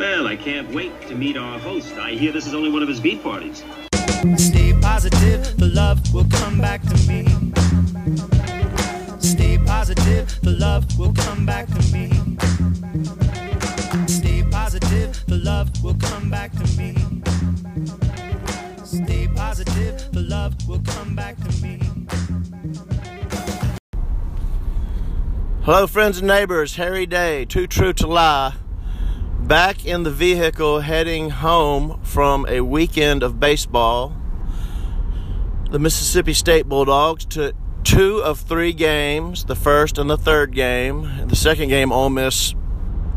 Well, I can't wait to meet our host. I hear this is only one of his beat parties. Stay positive, the love will come back to me. Stay positive, the love will come back to me. Stay positive, the love will come back to me. Stay positive, the love will come back to me. Hello, friends and neighbors. Harry Day, Too True to Lie. Back in the vehicle heading home from a weekend of baseball. The Mississippi State Bulldogs took two of three games, the first and the third game. The second game, Ole Miss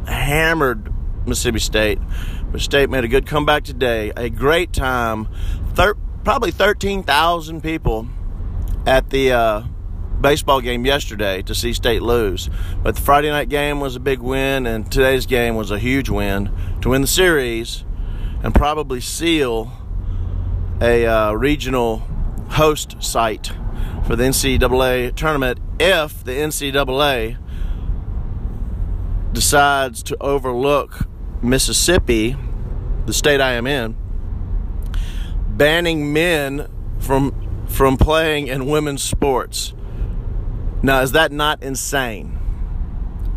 hammered Mississippi State. But State made a good comeback today. A great time. Thir- probably 13,000 people at the uh, baseball game yesterday to see State lose. But the Friday night game was a big win, and today's game was a huge win to win the series and probably seal a uh, regional host site for the NCAA tournament if the NCAA decides to overlook Mississippi, the state I am in, banning men from from playing in women's sports. Now, is that not insane?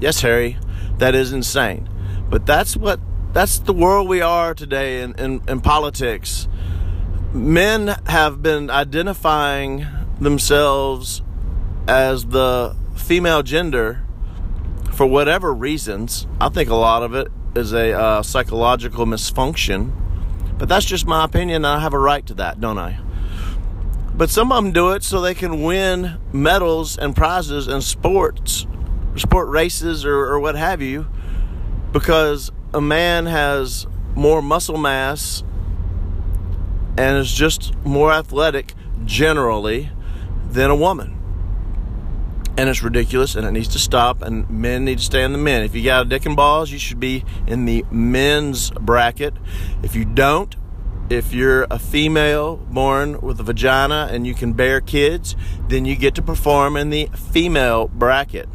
Yes, Harry, that is insane. But that's what that's the world we are today in, in, in politics. Men have been identifying themselves as the female gender for whatever reasons. I think a lot of it is a uh, psychological misfunction, but that's just my opinion. And I have a right to that, don't I? But some of them do it so they can win medals and prizes in sports, sport races, or, or what have you, because a man has more muscle mass and is just more athletic generally than a woman. And it's ridiculous and it needs to stop, and men need to stay in the men. If you got a dick and balls, you should be in the men's bracket. If you don't, if you're a female born with a vagina and you can bear kids, then you get to perform in the female bracket.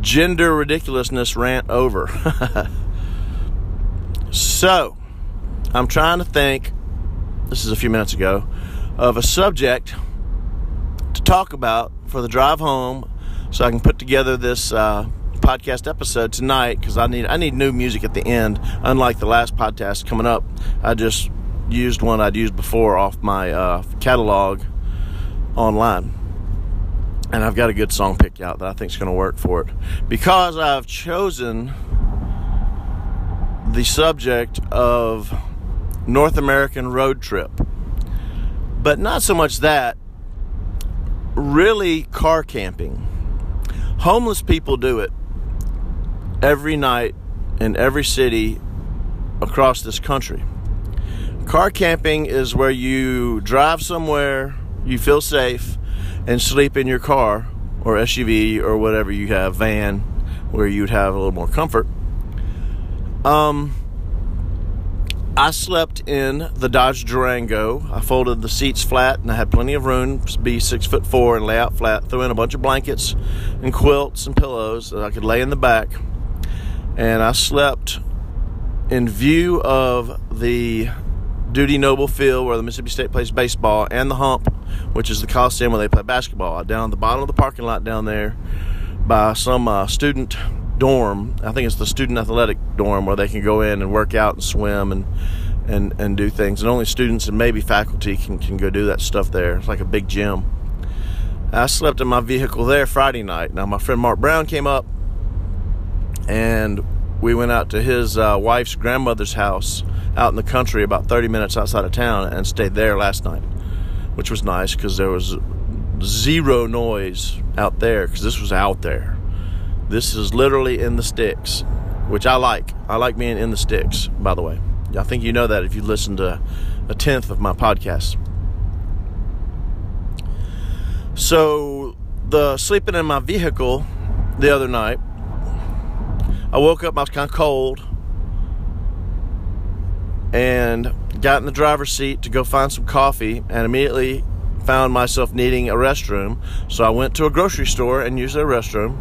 Gender ridiculousness rant over. so, I'm trying to think, this is a few minutes ago, of a subject to talk about for the drive home so I can put together this uh, podcast episode tonight because I need I need new music at the end. Unlike the last podcast coming up, I just used one I'd used before off my uh, catalog online, and I've got a good song picked out that I think is going to work for it because I've chosen the subject of North American road trip, but not so much that. Really, car camping. Homeless people do it every night in every city across this country. Car camping is where you drive somewhere, you feel safe, and sleep in your car or SUV or whatever you have, van, where you'd have a little more comfort. Um, I slept in the Dodge Durango. I folded the seats flat and I had plenty of room to be six foot four and lay out flat. Threw in a bunch of blankets and quilts and pillows that I could lay in the back. And I slept in view of the Dudy Noble Field where the Mississippi State plays baseball and the Hump, which is the Coliseum where they play basketball. Down at the bottom of the parking lot down there by some uh, student dorm. I think it's the student athletic dorm where they can go in and work out and swim and and and do things. And only students and maybe faculty can can go do that stuff there. It's like a big gym. I slept in my vehicle there Friday night. Now my friend Mark Brown came up and we went out to his uh, wife's grandmother's house out in the country about 30 minutes outside of town and stayed there last night which was nice because there was zero noise out there because this was out there this is literally in the sticks, which I like. I like being in the sticks, by the way. I think you know that if you listen to a tenth of my podcast. So, the sleeping in my vehicle the other night, I woke up, I was kind of cold, and got in the driver's seat to go find some coffee, and immediately found myself needing a restroom. So I went to a grocery store and used their restroom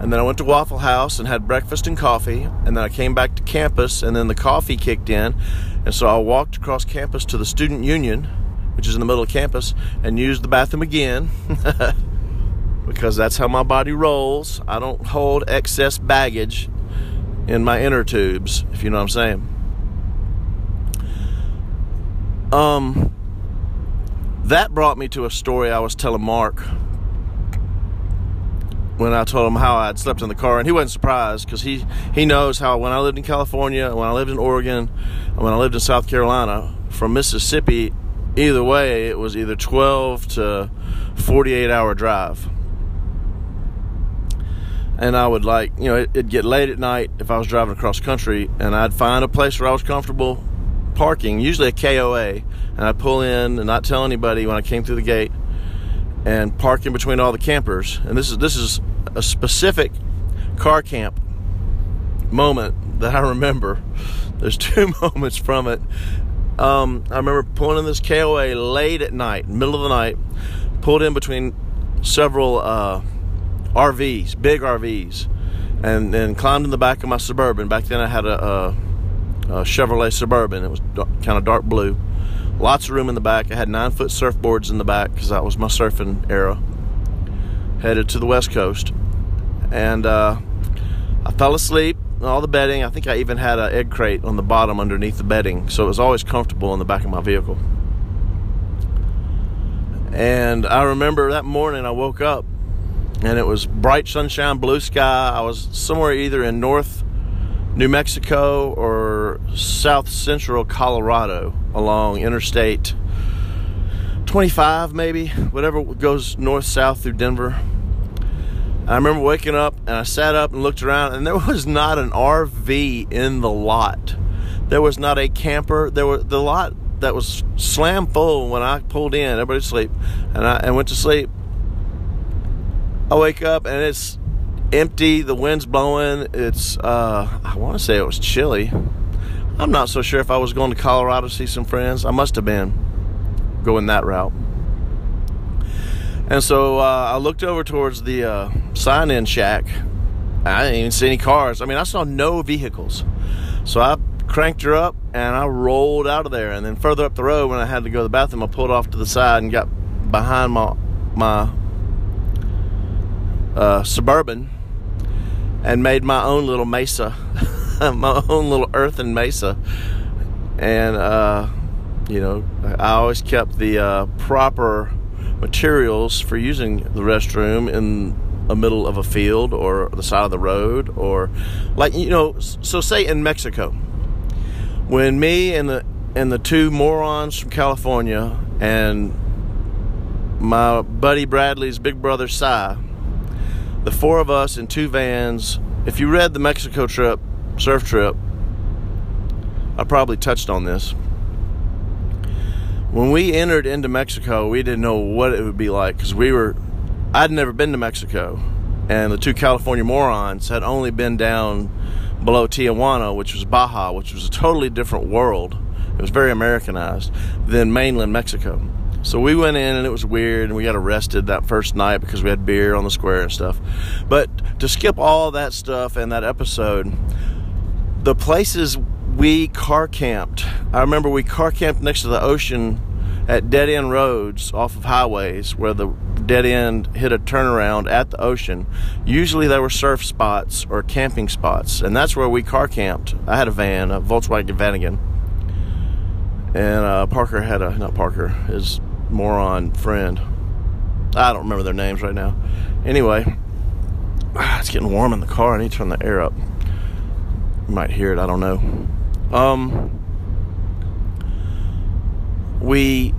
And then I went to Waffle House and had breakfast and coffee. And then I came back to campus, and then the coffee kicked in. And so I walked across campus to the Student Union, which is in the middle of campus, and used the bathroom again. because that's how my body rolls. I don't hold excess baggage in my inner tubes, if you know what I'm saying. Um, that brought me to a story I was telling Mark when I told him how I had slept in the car, and he wasn't surprised because he he knows how when I lived in California, when I lived in Oregon, when I lived in South Carolina, from Mississippi, either way, it was either 12 to 48 hour drive. And I would like, you know, it, it'd get late at night if I was driving across country, and I'd find a place where I was comfortable parking, usually a KOA, and I'd pull in and not tell anybody when I came through the gate and park in between all the campers. And this is this is a specific car camp moment that I remember. There's two moments from it. Um, I remember pulling in this KOA late at night, middle of the night, pulled in between several uh, RVs, big RVs, and then climbed in the back of my Suburban. Back then I had a, a, a Chevrolet Suburban. It was kind of dark blue Lots of room in the back. I had nine foot surfboards in the back because that was my surfing era. Headed to the West Coast. And uh, I fell asleep. All the bedding. I think I even had an egg crate on the bottom underneath the bedding. So it was always comfortable in the back of my vehicle. And I remember that morning I woke up and it was bright sunshine, blue sky. I was somewhere either in North New Mexico or south central Colorado along Interstate 25, maybe, whatever goes north south through Denver. I remember waking up and I sat up and looked around, and there was not an RV in the lot. There was not a camper. There was the lot that was slam full when I pulled in. Everybody asleep, and I and went to sleep. I wake up and it's empty. The wind's blowing. It's uh, I want to say it was chilly. I'm not so sure if I was going to Colorado to see some friends. I must have been going that route. And so uh, I looked over towards the uh, sign in shack. I didn't even see any cars. I mean, I saw no vehicles. So I cranked her up and I rolled out of there. And then further up the road, when I had to go to the bathroom, I pulled off to the side and got behind my my uh, suburban and made my own little mesa. my own little earthen mesa, and uh, you know I always kept the uh, proper materials for using the restroom in the middle of a field or the side of the road or like you know so say in Mexico when me and the and the two morons from California and my buddy Bradley's big brother Cy the four of us in two vans if you read the Mexico trip surf trip, I probably touched on this. When we entered into Mexico, we didn't know what it would be like because we were, I'd never been to Mexico, and the two California morons had only been down below Tijuana, which was Baja, which was a totally different world. It was very Americanized than mainland Mexico. So we went in and it was weird, and we got arrested that first night because we had beer on the square and stuff. But to skip all that stuff and that episode, the places we car camped, I remember we car camped next to the ocean at dead end roads off of highways where the dead end hit a turnaround at the ocean. Usually there were surf spots or camping spots, and that's where we car camped. I had a van, a Volkswagen Vanagon, and uh, Parker had a not Parker, his moron friend. I don't remember their names right now. Anyway, it's getting warm in the car. I need to turn the air up. You might hear it. I don't know. Um, we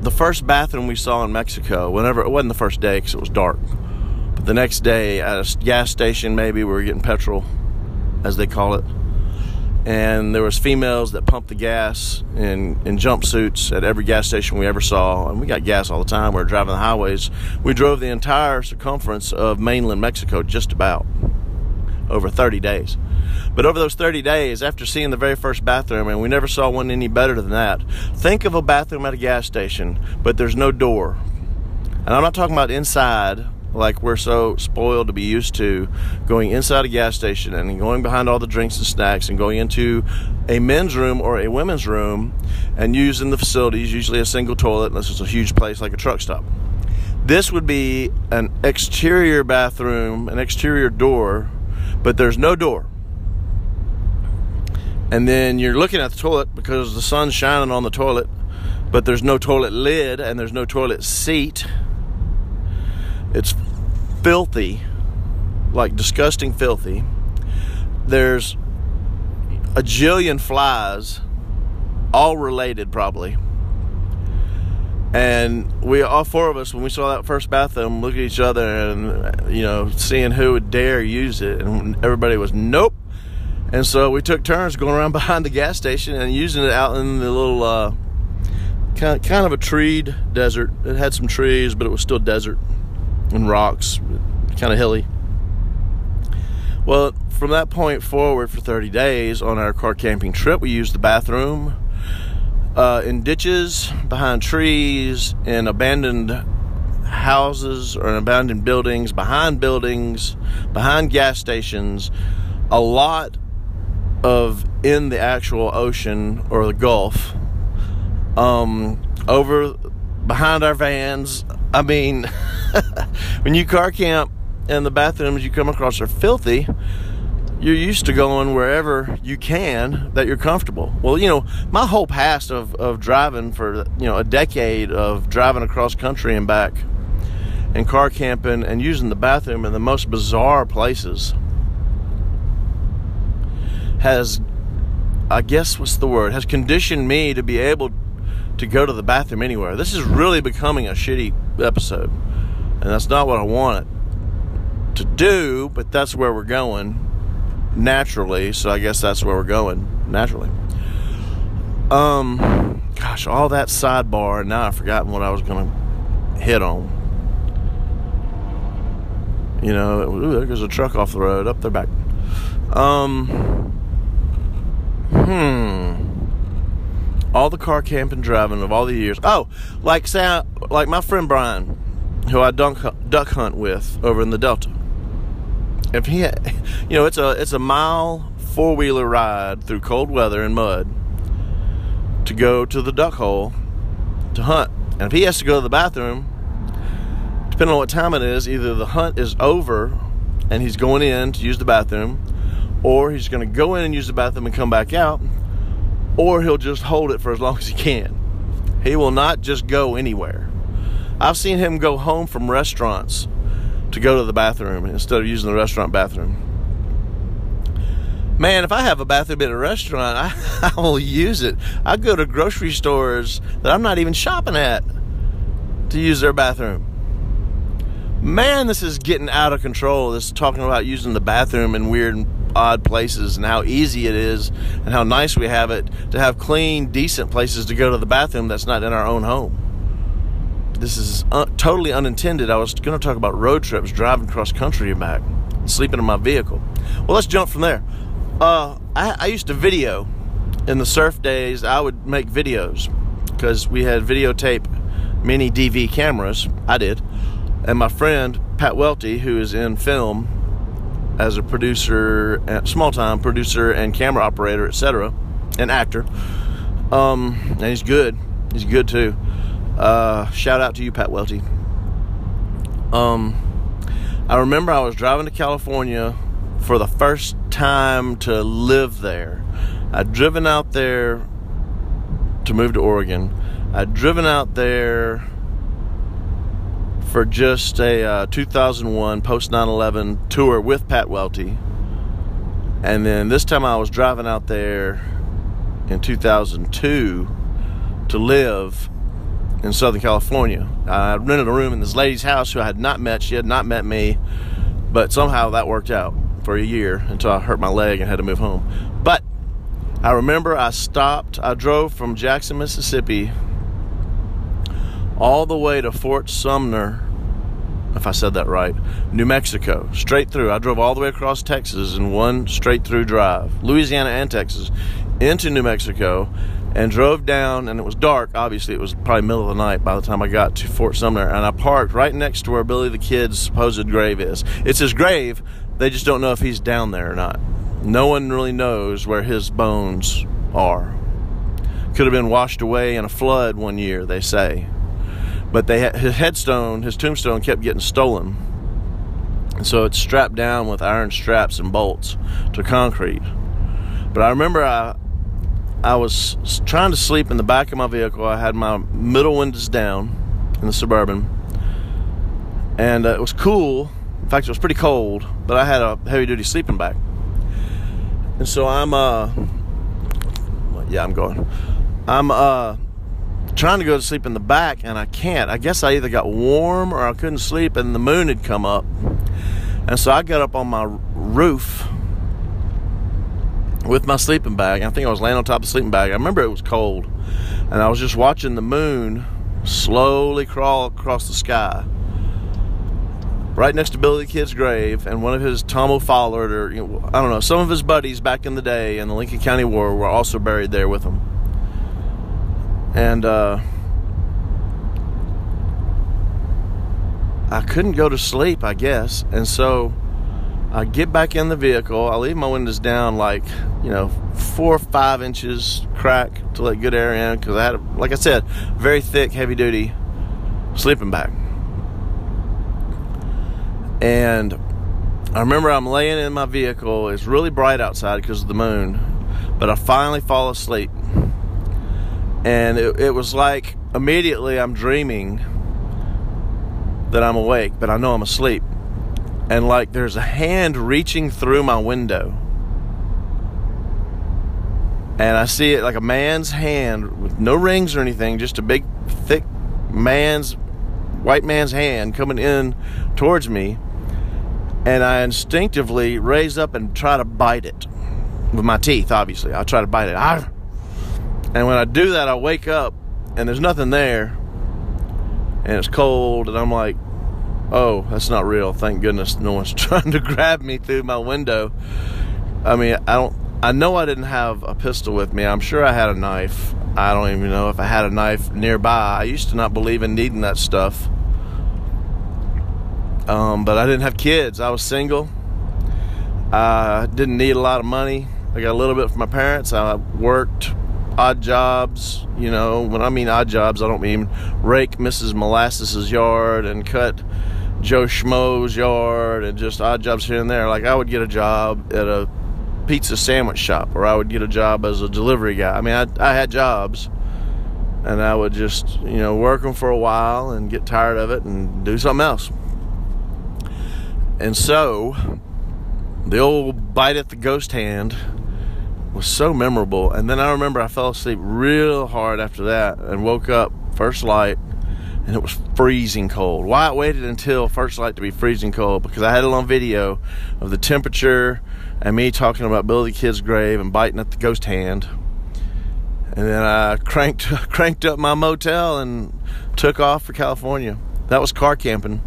the first bathroom we saw in Mexico. Whenever it wasn't the first day because it was dark, but the next day at a gas station, maybe we were getting petrol, as they call it. And there was females that pumped the gas in, in jumpsuits at every gas station we ever saw. And we got gas all the time. We were driving the highways. We drove the entire circumference of mainland Mexico, just about, over 30 days. But over those 30 days, after seeing the very first bathroom, and we never saw one any better than that, think of a bathroom at a gas station, but there's no door. And I'm not talking about inside like we're so spoiled to be used to going inside a gas station and going behind all the drinks and snacks and going into a men's room or a women's room and using the facilities, usually a single toilet, unless it's a huge place like a truck stop. This would be an exterior bathroom, an exterior door, but there's no door. And then you're looking at the toilet because the sun's shining on the toilet, but there's no toilet lid and there's no toilet seat it's filthy, like disgusting filthy. There's a jillion flies, all related probably. And we, all four of us, when we saw that first bathroom, looked at each other and, you know, seeing who would dare use it. And everybody was, nope. And so we took turns going around behind the gas station and using it out in the little, uh, kind, kind of a treed desert. It had some trees, but it was still desert and rocks, kind of hilly. Well, from that point forward for 30 days on our car camping trip, we used the bathroom uh, in ditches, behind trees, in abandoned houses or in abandoned buildings, behind buildings, behind gas stations, a lot of in the actual ocean or the Gulf, um, over behind our vans. I mean, when you car camp and the bathrooms you come across are filthy, you're used to going wherever you can that you're comfortable. Well, you know, my whole past of, of driving for, you know, a decade of driving across country and back and car camping and using the bathroom in the most bizarre places has, I guess, what's the word, has conditioned me to be able to go to the bathroom anywhere. This is really becoming a shitty episode. And that's not what I want it to do, but that's where we're going naturally. So I guess that's where we're going naturally. Um, gosh, all that sidebar, now I've forgotten what I was going to hit on. You know, ooh, there goes a truck off the road. Up there back. Um, hmm. All the car camping driving of all the years. Oh, like say, like my friend Brian who I duck, duck hunt with over in the Delta. If he, you know, it's a it's a mile four wheeler ride through cold weather and mud to go to the duck hole to hunt. And if he has to go to the bathroom, depending on what time it is, either the hunt is over and he's going in to use the bathroom, or he's going to go in and use the bathroom and come back out, or he'll just hold it for as long as he can. He will not just go anywhere. I've seen him go home from restaurants to go to the bathroom instead of using the restaurant bathroom. Man, if I have a bathroom at a restaurant, I, I will use it. I go to grocery stores that I'm not even shopping at to use their bathroom. Man, this is getting out of control. This talking about using the bathroom in weird and odd places and how easy it is and how nice we have it to have clean, decent places to go to the bathroom that's not in our own home this is un- totally unintended. I was going to talk about road trips, driving cross country and back, sleeping in my vehicle. Well, let's jump from there. Uh, I, I used to video in the surf days. I would make videos because we had videotape mini DV cameras. I did, and my friend Pat Welty, who is in film as a producer, small time producer and camera operator, etc., an actor. Um, and he's good. He's good too. Uh, shout out to you, Pat Welty. Um, I remember I was driving to California for the first time to live there. I'd driven out there to move to Oregon. I'd driven out there for just a uh, 2001 post 9 11 tour with Pat Welty. And then this time I was driving out there in 2002 to live in Southern California. I rented a room in this lady's house who I had not met. She had not met me, but somehow that worked out for a year until I hurt my leg and had to move home. But I remember I stopped, I drove from Jackson, Mississippi, all the way to Fort Sumner, if I said that right, New Mexico, straight through. I drove all the way across Texas in one straight through drive, Louisiana and Texas, into New Mexico, and drove down, and it was dark. Obviously, it was probably middle of the night by the time I got to Fort Sumner, and I parked right next to where Billy the Kid's supposed grave is. It's his grave. They just don't know if he's down there or not. No one really knows where his bones are. Could have been washed away in a flood one year, they say. But they his headstone, his tombstone, kept getting stolen, and so it's strapped down with iron straps and bolts to concrete. But I remember I I was trying to sleep in the back of my vehicle. I had my middle windows down in the suburban, and uh, it was cool. In fact, it was pretty cold, but I had a heavy duty sleeping bag. And so I'm uh yeah, I'm going. I'm uh trying to go to sleep in the back and I can't. I guess I either got warm or I couldn't sleep and the moon had come up. And so I got up on my roof with my sleeping bag. I think I was laying on top of the sleeping bag. I remember it was cold. And I was just watching the moon slowly crawl across the sky. Right next to Billy the Kid's grave, and one of his Tom O'Folliard, or you know, I don't know, some of his buddies back in the day in the Lincoln County War were also buried there with him. And uh, I couldn't go to sleep, I guess. And so I get back in the vehicle. I leave my windows down like, you know, four or five inches crack to let good air in because I had, like I said, very thick, heavy duty sleeping bag. And I remember I'm laying in my vehicle. It's really bright outside because of the moon, but I finally fall asleep. And it, it was like immediately I'm dreaming that I'm awake, but I know I'm asleep. And like there's a hand reaching through my window. And I see it like a man's hand with no rings or anything, just a big, thick man's, white man's hand coming in towards me. And I instinctively raise up and try to bite it with my teeth, obviously. I try to bite it. And when I do that, I wake up and there's nothing there. And it's cold, and I'm like, oh, that's not real. Thank goodness no one's trying to grab me through my window. I mean, I don't, I know I didn't have a pistol with me. I'm sure I had a knife. I don't even know if I had a knife nearby. I used to not believe in needing that stuff. Um, but I didn't have kids. I was single. I didn't need a lot of money. I got a little bit from my parents. I worked odd jobs. You know, when I mean odd jobs, I don't mean rake Mrs. Molasses's yard and cut Joe Schmo's yard and just odd jobs here and there. Like I would get a job at a pizza sandwich shop, or I would get a job as a delivery guy. I mean, I, I had jobs, and I would just you know work them for a while and get tired of it and do something else. And so, the old bite at the ghost hand was so memorable. And then I remember I fell asleep real hard after that and woke up first light and it was freezing cold. Why I waited until first light to be freezing cold because I had it on video of the temperature and me talking about Billy the Kid's grave and biting at the ghost hand. And then I cranked cranked up my motel and took off for California. That was car camping.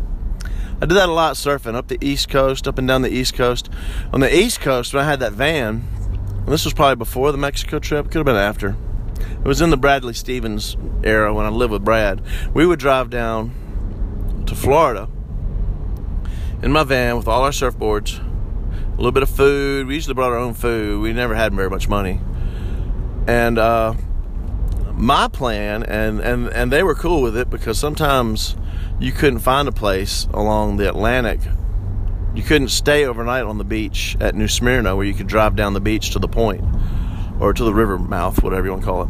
I did that a lot surfing up the East Coast, up and down the East Coast. On the East Coast, when I had that van, this was probably before the Mexico trip, could have been after. It was in the Bradley Stevens era when I lived with Brad. We would drive down to Florida in my van with all our surfboards, a little bit of food. We usually brought our own food. We never had very much money. And uh, my plan, and, and, and they were cool with it because sometimes you couldn't find a place along the Atlantic. You couldn't stay overnight on the beach at New Smyrna where you could drive down the beach to the point or to the river mouth, whatever you want to call it.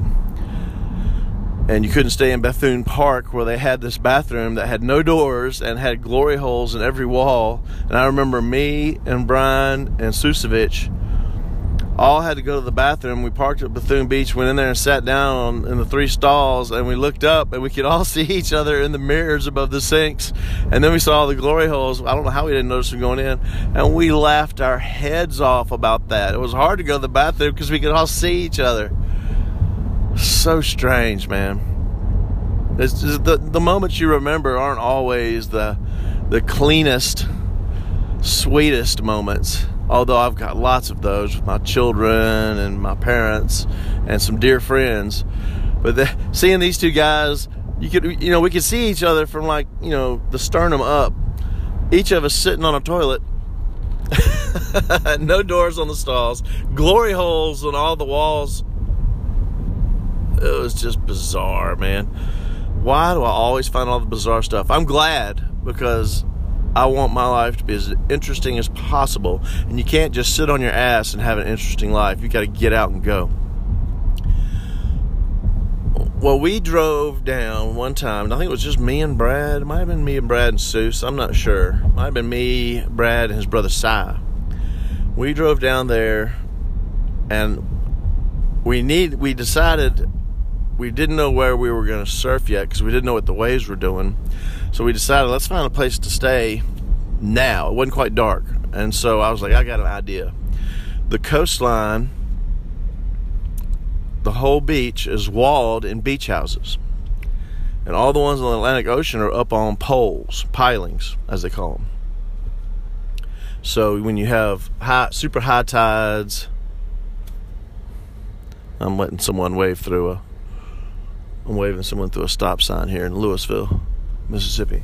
And you couldn't stay in Bethune Park where they had this bathroom that had no doors and had glory holes in every wall. And I remember me and Brian and Susevich all had to go to the bathroom. We parked at Bethune Beach, went in there and sat down in the three stalls, and we looked up and we could all see each other in the mirrors above the sinks. And then we saw the glory holes. I don't know how we didn't notice them going in, and we laughed our heads off about that. It was hard to go to the bathroom because we could all see each other. So strange, man. It's just the the moments you remember aren't always the the cleanest, sweetest moments Although I've got lots of those with my children and my parents and some dear friends. But the, seeing these two guys, you could, you know, we could see each other from like, you know, the sternum up. Each of us sitting on a toilet. no doors on the stalls, glory holes on all the walls. It was just bizarre, man. Why do I always find all the bizarre stuff? I'm glad because I want my life to be as interesting as possible. And you can't just sit on your ass and have an interesting life. You got to get out and go. Well, we drove down one time. I think it was just me and Brad. It might have been me and Brad and Seuss. I'm not sure. It might have been me, Brad, and his brother Cy. We drove down there, and we need. We decided we didn't know where we were going to surf yet because we didn't know what the waves were doing. So we decided let's find a place to stay now. It wasn't quite dark, and so I was like, I got an idea. The coastline the whole beach is walled in beach houses. And all the ones in the Atlantic Ocean are up on poles, pilings, as they call them. So when you have high, super high tides, I'm letting someone wave through a. I'm waving someone through a stop sign here in Louisville, Mississippi.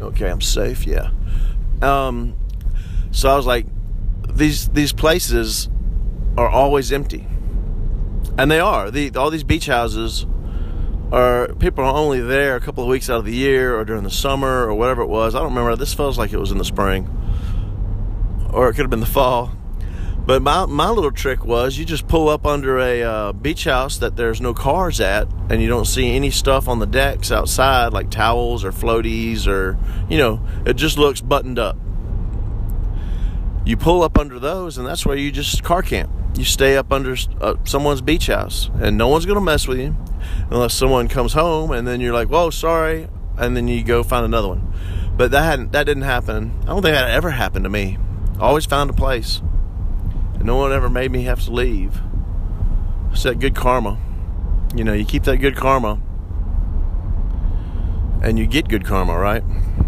Okay, I'm safe. Yeah. Um, so I was like, these these places are always empty and they are. The, all these beach houses are people are only there a couple of weeks out of the year or during the summer or whatever it was. I don't remember. This feels like it was in the spring, or it could have been the fall. But my my little trick was you just pull up under a uh, beach house that there's no cars at, and you don't see any stuff on the decks outside like towels or floaties or you know it just looks buttoned up. You pull up under those, and that's where you just car camp. You stay up under uh, someone's beach house and no one's going to mess with you unless someone comes home and then you're like whoa sorry and then you go find another one. But that hadn't that didn't happen. I don't think that ever happened to me. Always found a place no one ever made me have to leave it's that good karma you know you keep that good karma and you get good karma right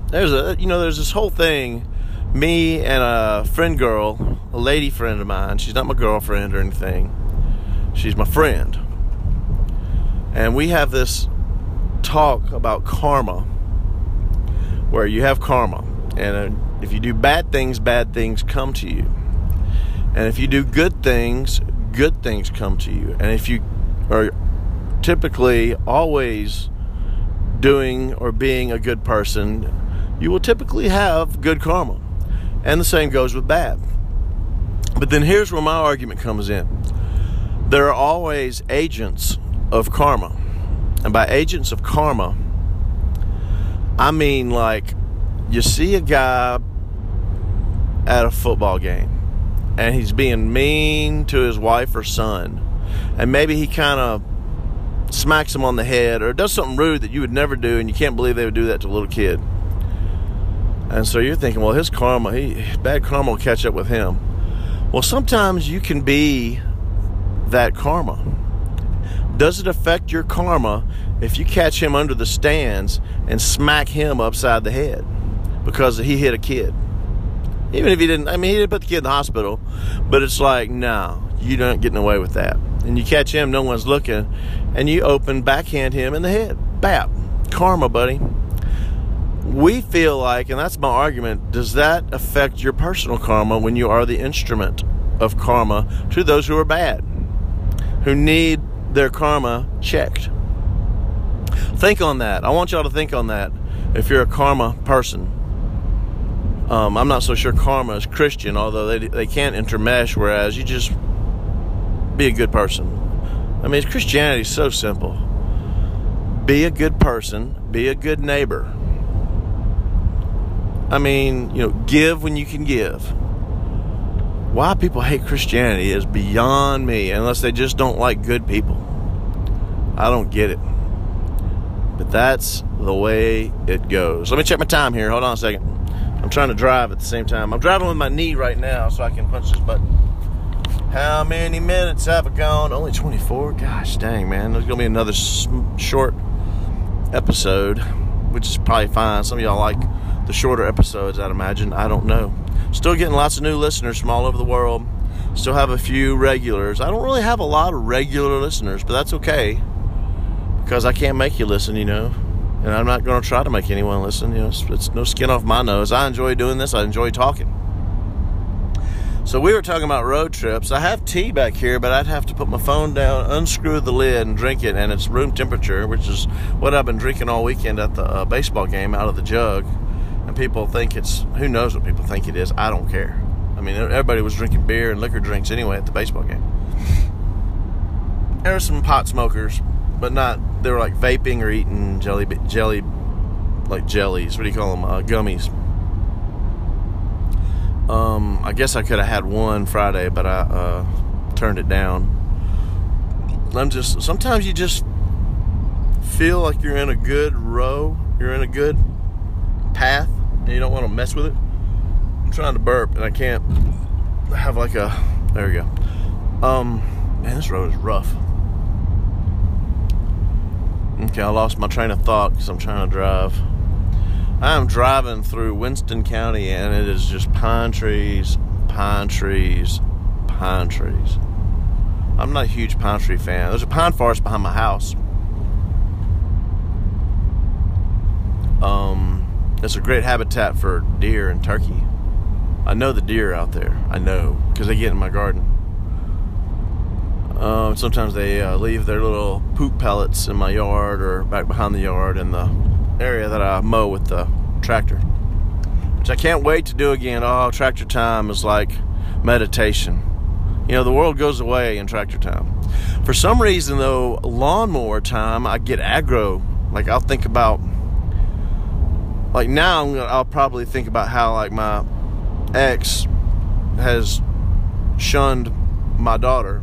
there's a you know there's this whole thing me and a friend girl, a lady friend of mine. She's not my girlfriend or anything. She's my friend. And we have this talk about karma, where you have karma. And uh, if you do bad things, bad things come to you. And if you do good things, good things come to you. And if you are typically always doing or being a good person, you will typically have good karma. And the same goes with bad. But then here's where my argument comes in there are always agents of karma. And by agents of karma, I mean like you see a guy at a football game and he's being mean to his wife or son. And maybe he kind of smacks him on the head or does something rude that you would never do and you can't believe they would do that to a little kid. And so you're thinking, well, his karma, he bad karma will catch up with him. Well, sometimes you can be that karma. Does it affect your karma if you catch him under the stands and smack him upside the head because he hit a kid? Even if he didn't, I mean, he didn't put the kid in the hospital, but it's like, no, you don't getting away with that. And you catch him, no one's looking, and you open backhand him in the head. Bap. Karma, buddy we feel like, and that's my argument, does that affect your personal karma when you are the instrument of karma to those who are bad, who need their karma checked? Think on that. I want y'all to think on that if you're a karma person. Um, I'm not so sure karma is Christian, although they, they can't intermesh, whereas you just be a good person. I mean, Christianity is so simple. Be a good person, be a good neighbor I mean, you know, give when you can give. Why people hate Christianity is beyond me, unless they just don't like good people. I don't get it. But that's the way it goes. Let me check my time here. Hold on a second. I'm trying to drive at the same time. I'm driving with my knee right now so I can punch this button. How many minutes have I gone? Only 24? Gosh dang, man. There's going to be another short episode, which is probably fine. Some of y'all like the shorter episodes, I'd imagine. I don't know. Still getting lots of new listeners from all over the world. Still have a few regulars. I don't really have a lot of regular listeners, but that's okay because I can't make you listen, you know. And I'm not going to try to make anyone listen. You know, it's, it's no skin off my nose. I enjoy doing this. I enjoy talking. So we were talking about road trips. I have tea back here, but I'd have to put my phone down, unscrew the lid, and drink it. And it's room temperature, which is what I've been drinking all weekend at the uh, baseball game out of the jug. And people think it's who knows what people think it is. I don't care. I mean, everybody was drinking beer and liquor drinks anyway at the baseball game. There were some pot smokers, but not. They were like vaping or eating jelly, jelly, like jellies. What do you call them? Uh, gummies. Um, I guess I could have had one Friday, but I uh, turned it down. I'm just sometimes you just feel like you're in a good row, you're in a good path, and you don't want to mess with it. I'm trying to burp and I can't have like a there we go. Um, man, this road is rough. Okay, I lost my train of thought because I'm trying to drive. I am driving through Winston County and it is just pine trees, pine trees, pine trees. I'm not a huge pine tree fan. There's a pine forest behind my house. Um, it's a great habitat for deer and turkey. I know the deer out there. I know because they get in my garden. Um, sometimes they uh, leave their little poop pellets in my yard or back behind the yard in the area that I mow with the tractor, which I can't wait to do again. Oh, tractor time is like meditation. You know, the world goes away in tractor time. For some reason, though, lawnmower time, I get aggro. Like, I'll think about, like, now gonna, I'll probably think about how, like, my ex has shunned my daughter,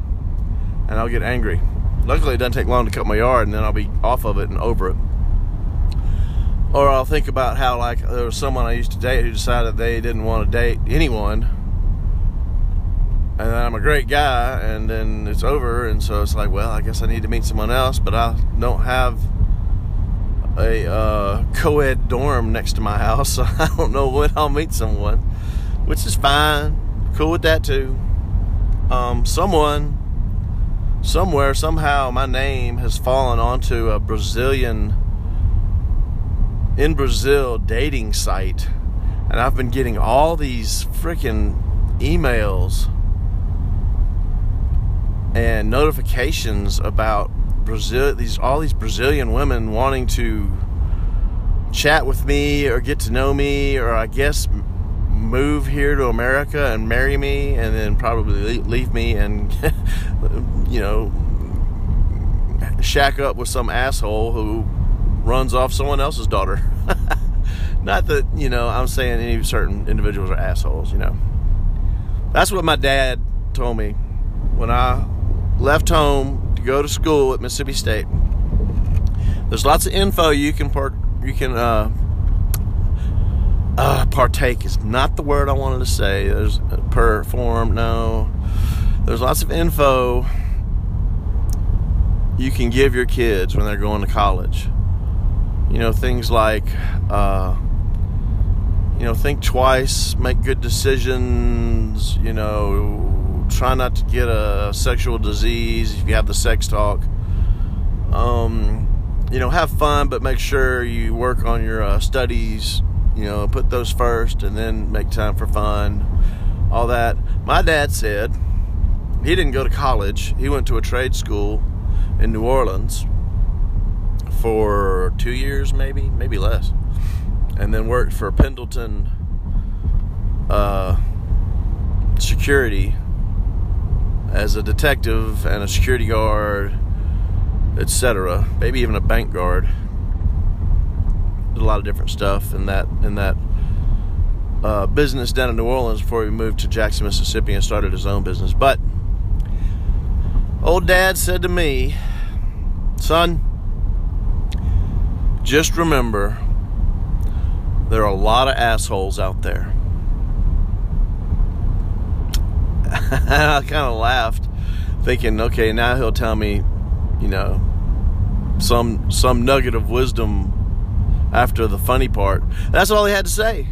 and I'll get angry. Luckily, it doesn't take long to cut my yard, and then I'll be off of it and over it or I'll think about how like there was someone I used to date who decided they didn't want to date anyone, and I'm a great guy, and then it's over, and so it's like, well, I guess I need to meet someone else, but I don't have a uh, co-ed dorm next to my house, so I don't know when I'll meet someone, which is fine, cool with that too. Um, someone, somewhere, somehow, my name has fallen onto a Brazilian in Brazil dating site, and I've been getting all these freaking emails and notifications about Brazil. These all these Brazilian women wanting to chat with me or get to know me, or I guess move here to America and marry me, and then probably leave me and you know shack up with some asshole who runs off someone else's daughter. Not that, you know, I'm saying any certain individuals are assholes, you know. That's what my dad told me when I left home to go to school at Mississippi State. There's lots of info you can part you can uh, uh, partake is not the word I wanted to say. There's perform, no. There's lots of info you can give your kids when they're going to college. You know things like uh, you know think twice make good decisions you know try not to get a sexual disease if you have the sex talk. Um, you know have fun but make sure you work on your uh, studies you know put those first and then make time for fun. All that. My dad said he didn't go to college he went to a trade school in new orleans for two years, maybe, maybe less, and then worked for Pendleton uh, Security as a detective and a security guard, etc. Maybe even a bank guard. Did a lot of different stuff in that in that uh, business down in New Orleans before he moved to Jackson, Mississippi, and started his own business. But old dad said to me, "Son." just remember there are a lot of assholes out there. And I kind of laughed, thinking, okay, now he'll tell me, you know, some some nugget of wisdom after the funny part. That's all he had to say.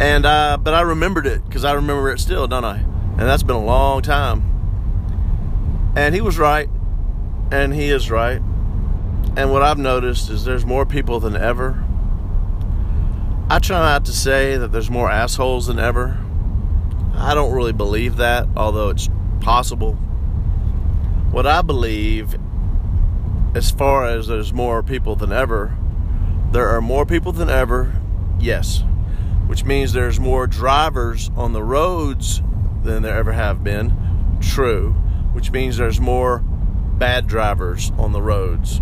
And uh, but I remembered it because I remember it still, don't I? And that's been a long time. And he was right, and he is right. And what I've noticed is there's more people than ever. I try not to say that there's more assholes than ever. I don't really believe that, although it's possible. What I believe, as far as there's more people than ever, there are more people than ever, yes, which means there's more drivers on the roads than there ever have been, true, which means there's more bad drivers on the roads.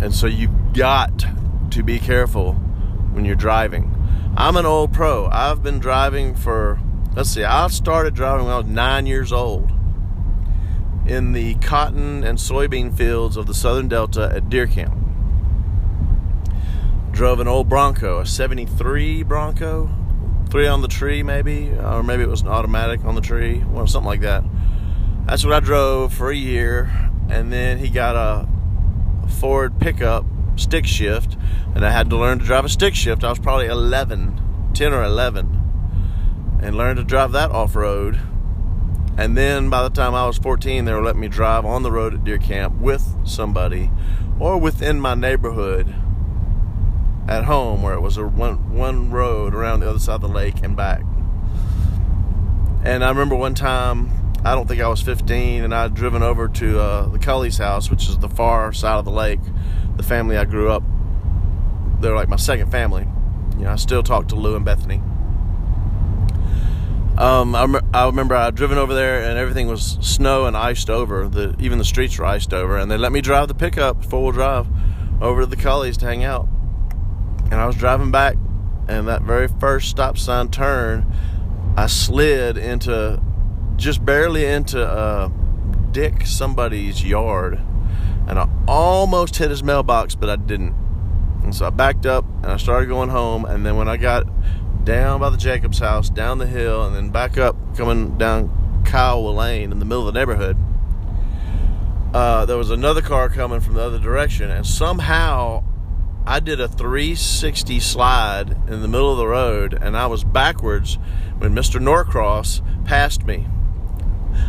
And so you've got to be careful when you're driving. I'm an old pro. I've been driving for, let's see, I started driving when I was nine years old in the cotton and soybean fields of the southern delta at Deer Camp. Drove an old Bronco, a 73 Bronco, three on the tree maybe, or maybe it was an automatic on the tree, or something like that. That's what I drove for a year, and then he got a Ford pickup stick shift, and I had to learn to drive a stick shift. I was probably 11, 10 or 11, and learned to drive that off road. And then by the time I was 14, they were letting me drive on the road at Deer Camp with somebody or within my neighborhood at home where it was a one, one road around the other side of the lake and back. And I remember one time, I don't think I was 15, and I'd driven over to uh, the Cully's house, which is the far side of the lake. The family I grew up, they're like my second family. You know, I still talk to Lou and Bethany. Um, I, rem- I remember I'd driven over there and everything was snow and iced over. The even the streets were iced over, and they let me drive the pickup four wheel drive over to the Cully's to hang out. And I was driving back, and that very first stop sign turn, I slid into just barely into uh, Dick somebody's yard, and I almost hit his mailbox, but I didn't. And so I backed up and I started going home. And then when I got down by the Jacobs house, down the hill, and then back up, coming down Kiowa Lane in the middle of the neighborhood, uh, there was another car coming from the other direction, and somehow I did a 360 slide in the middle of the road, and I was backwards when Mr. Norcross passed me.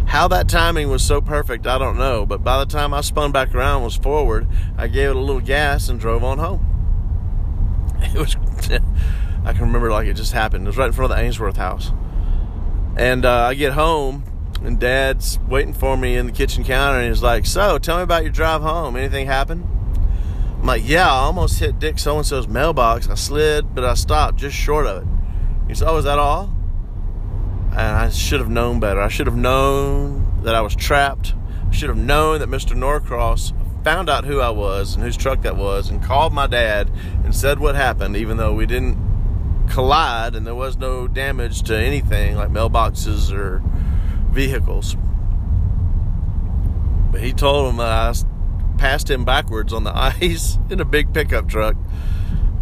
How that timing was so perfect, I don't know, but by the time I spun back around was forward, I gave it a little gas and drove on home. It was. I can remember like it just happened. It was right in front of the Ainsworth house. And uh, I get home, and Dad's waiting for me in the kitchen counter, and he's like, "So, tell me about your drive home. Anything happen?" I'm like, "Yeah, I almost hit Dick so and so's mailbox. I slid, but I stopped just short of it." He said, "Oh, is that all?" Should have known better. I should have known that I was trapped. I should have known that Mr. Norcross found out who I was and whose truck that was, and called my dad and said what happened, even though we didn't collide and there was no damage to anything like mailboxes or vehicles. But he told him that I passed him backwards on the ice in a big pickup truck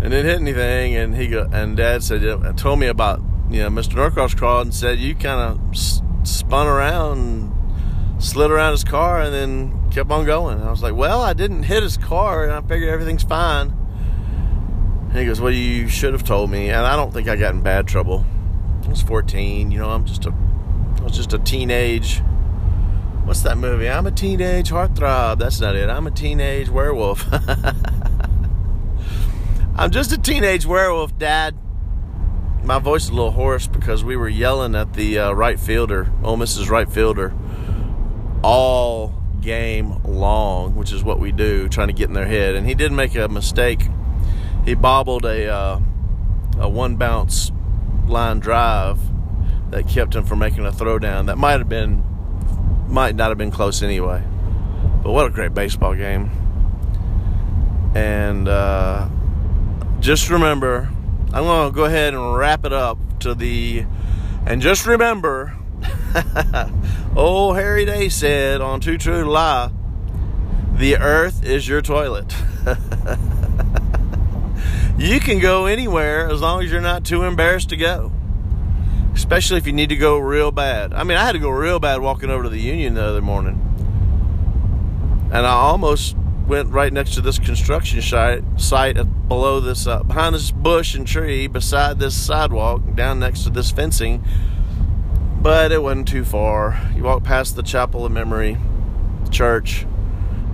and didn't hit anything. And he go, and Dad said, told me about you know Mr. Norcross called and said you kind of s- spun around, and slid around his car, and then kept on going. And I was like, well, I didn't hit his car, and I figured everything's fine. And he goes, Well, you should have told me. And I don't think I got in bad trouble. I was 14, you know, I'm just a I was just a teenage what's that movie? I'm a teenage heartthrob. That's not it. I'm a teenage werewolf. I'm just a teenage werewolf, Dad. My voice is a little hoarse because we were yelling at the uh, right fielder, Ole Miss's right fielder, all game long, which is what we do, trying to get in their head. And he did make a mistake he bobbled a uh, a one bounce line drive that kept him from making a throwdown. That might have been might not have been close anyway. But what a great baseball game! And uh, just remember, I'm going to go ahead and wrap it up to the. And just remember, old Harry Day said on Too True Lie, the earth is your toilet. you can go anywhere as long as you're not too embarrassed to go. Especially if you need to go real bad. I mean, I had to go real bad walking over to the Union the other morning. And I almost went right next to this construction site, site below this, uh, behind this bush and tree, beside this sidewalk, down next to this fencing. But it wasn't too far. You walk past the Chapel of Memory church,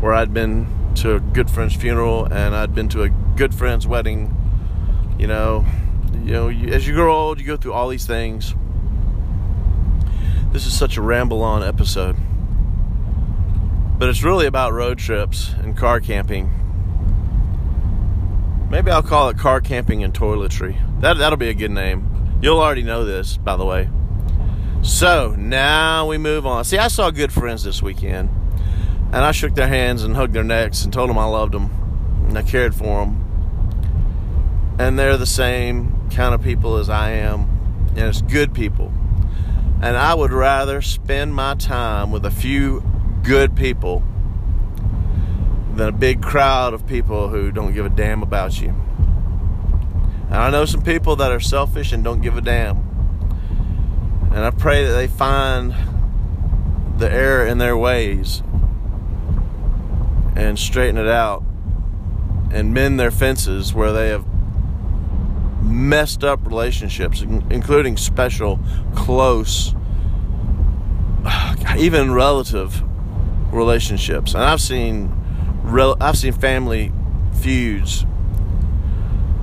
where I'd been to a good friend's funeral and I'd been to a good friend's wedding. You know, you know, you, as you grow old, you go through all these things. This is such a ramble on episode. But it's really about road trips and car camping. Maybe I'll call it car camping and toiletry. That that'll be a good name. You'll already know this, by the way. So now we move on. See, I saw good friends this weekend, and I shook their hands and hugged their necks and told them I loved them and I cared for them. And they're the same kind of people as I am, and it's good people. And I would rather spend my time with a few good people than a big crowd of people who don't give a damn about you. And I know some people that are selfish and don't give a damn. And I pray that they find the error in their ways and straighten it out and mend their fences where they have messed up relationships, including special, close, even relative relationships. And I've seen I've seen family feuds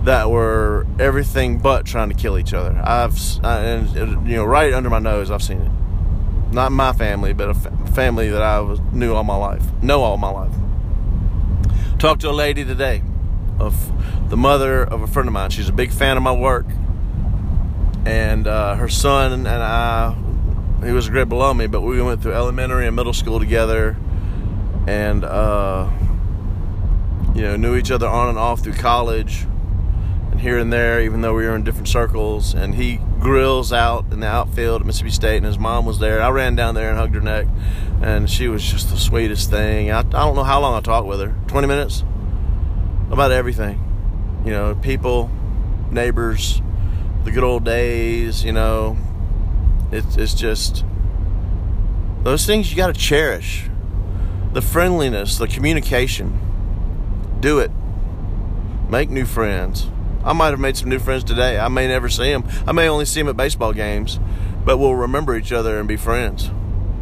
that were everything but trying to kill each other. I've and you know right under my nose I've seen it. Not my family, but a family that I was, knew all my life, know all my life. Talked to a lady today of the mother of a friend of mine. She's a big fan of my work, and uh, her son and I. He was a grade below me, but we went through elementary and middle school together, and uh, you know knew each other on and off through college, and here and there, even though we were in different circles. And he grills out in the outfield at Mississippi State, and his mom was there. I ran down there and hugged her neck, and she was just the sweetest thing. I, I don't know how long I talked with her. Twenty minutes about everything. You know, people, neighbors, the good old days, you know. It's, it's just those things you got to cherish. The friendliness, the communication. Do it. Make new friends. I might have made some new friends today. I may never see them. I may only see them at baseball games, but we'll remember each other and be friends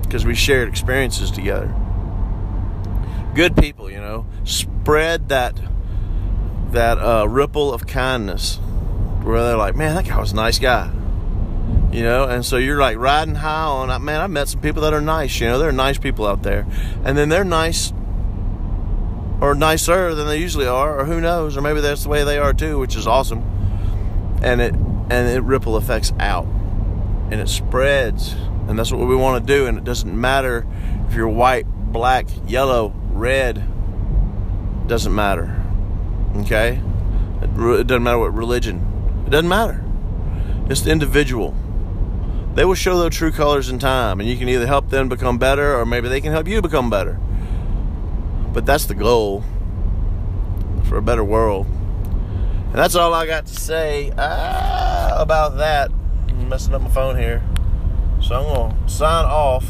because we shared experiences together. Good people, you know. Spread that that uh, ripple of kindness where they're like, man, that guy was a nice guy. You know, and so you're like riding high on, man, I've met some people that are nice, you know, they're nice people out there. And then they're nice or nicer than they usually are, or who knows, or maybe that's the way they are too, which is awesome. And it and it ripple effects out. And it spreads. And that's what we want to do. And it doesn't matter if you're white, black, yellow, red. Doesn't matter Okay? It doesn't matter what religion. It doesn't matter. It's the individual. They will show their true colors in time, and you can either help them become better or maybe they can help you become better. But that's the goal for a better world. And that's all I got to say ah, about that. I'm messing up my phone here. So I'm to sign off.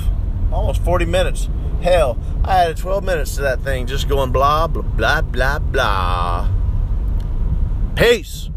Almost 40 minutes. Hell, I added 12 minutes to that thing just going blah, blah, blah, blah, blah. Peace.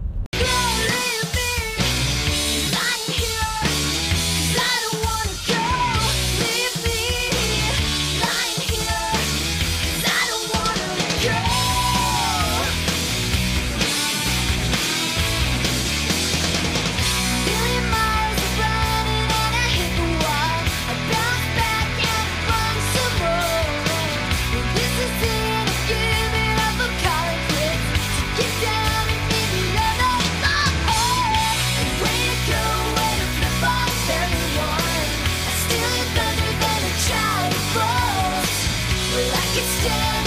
Stand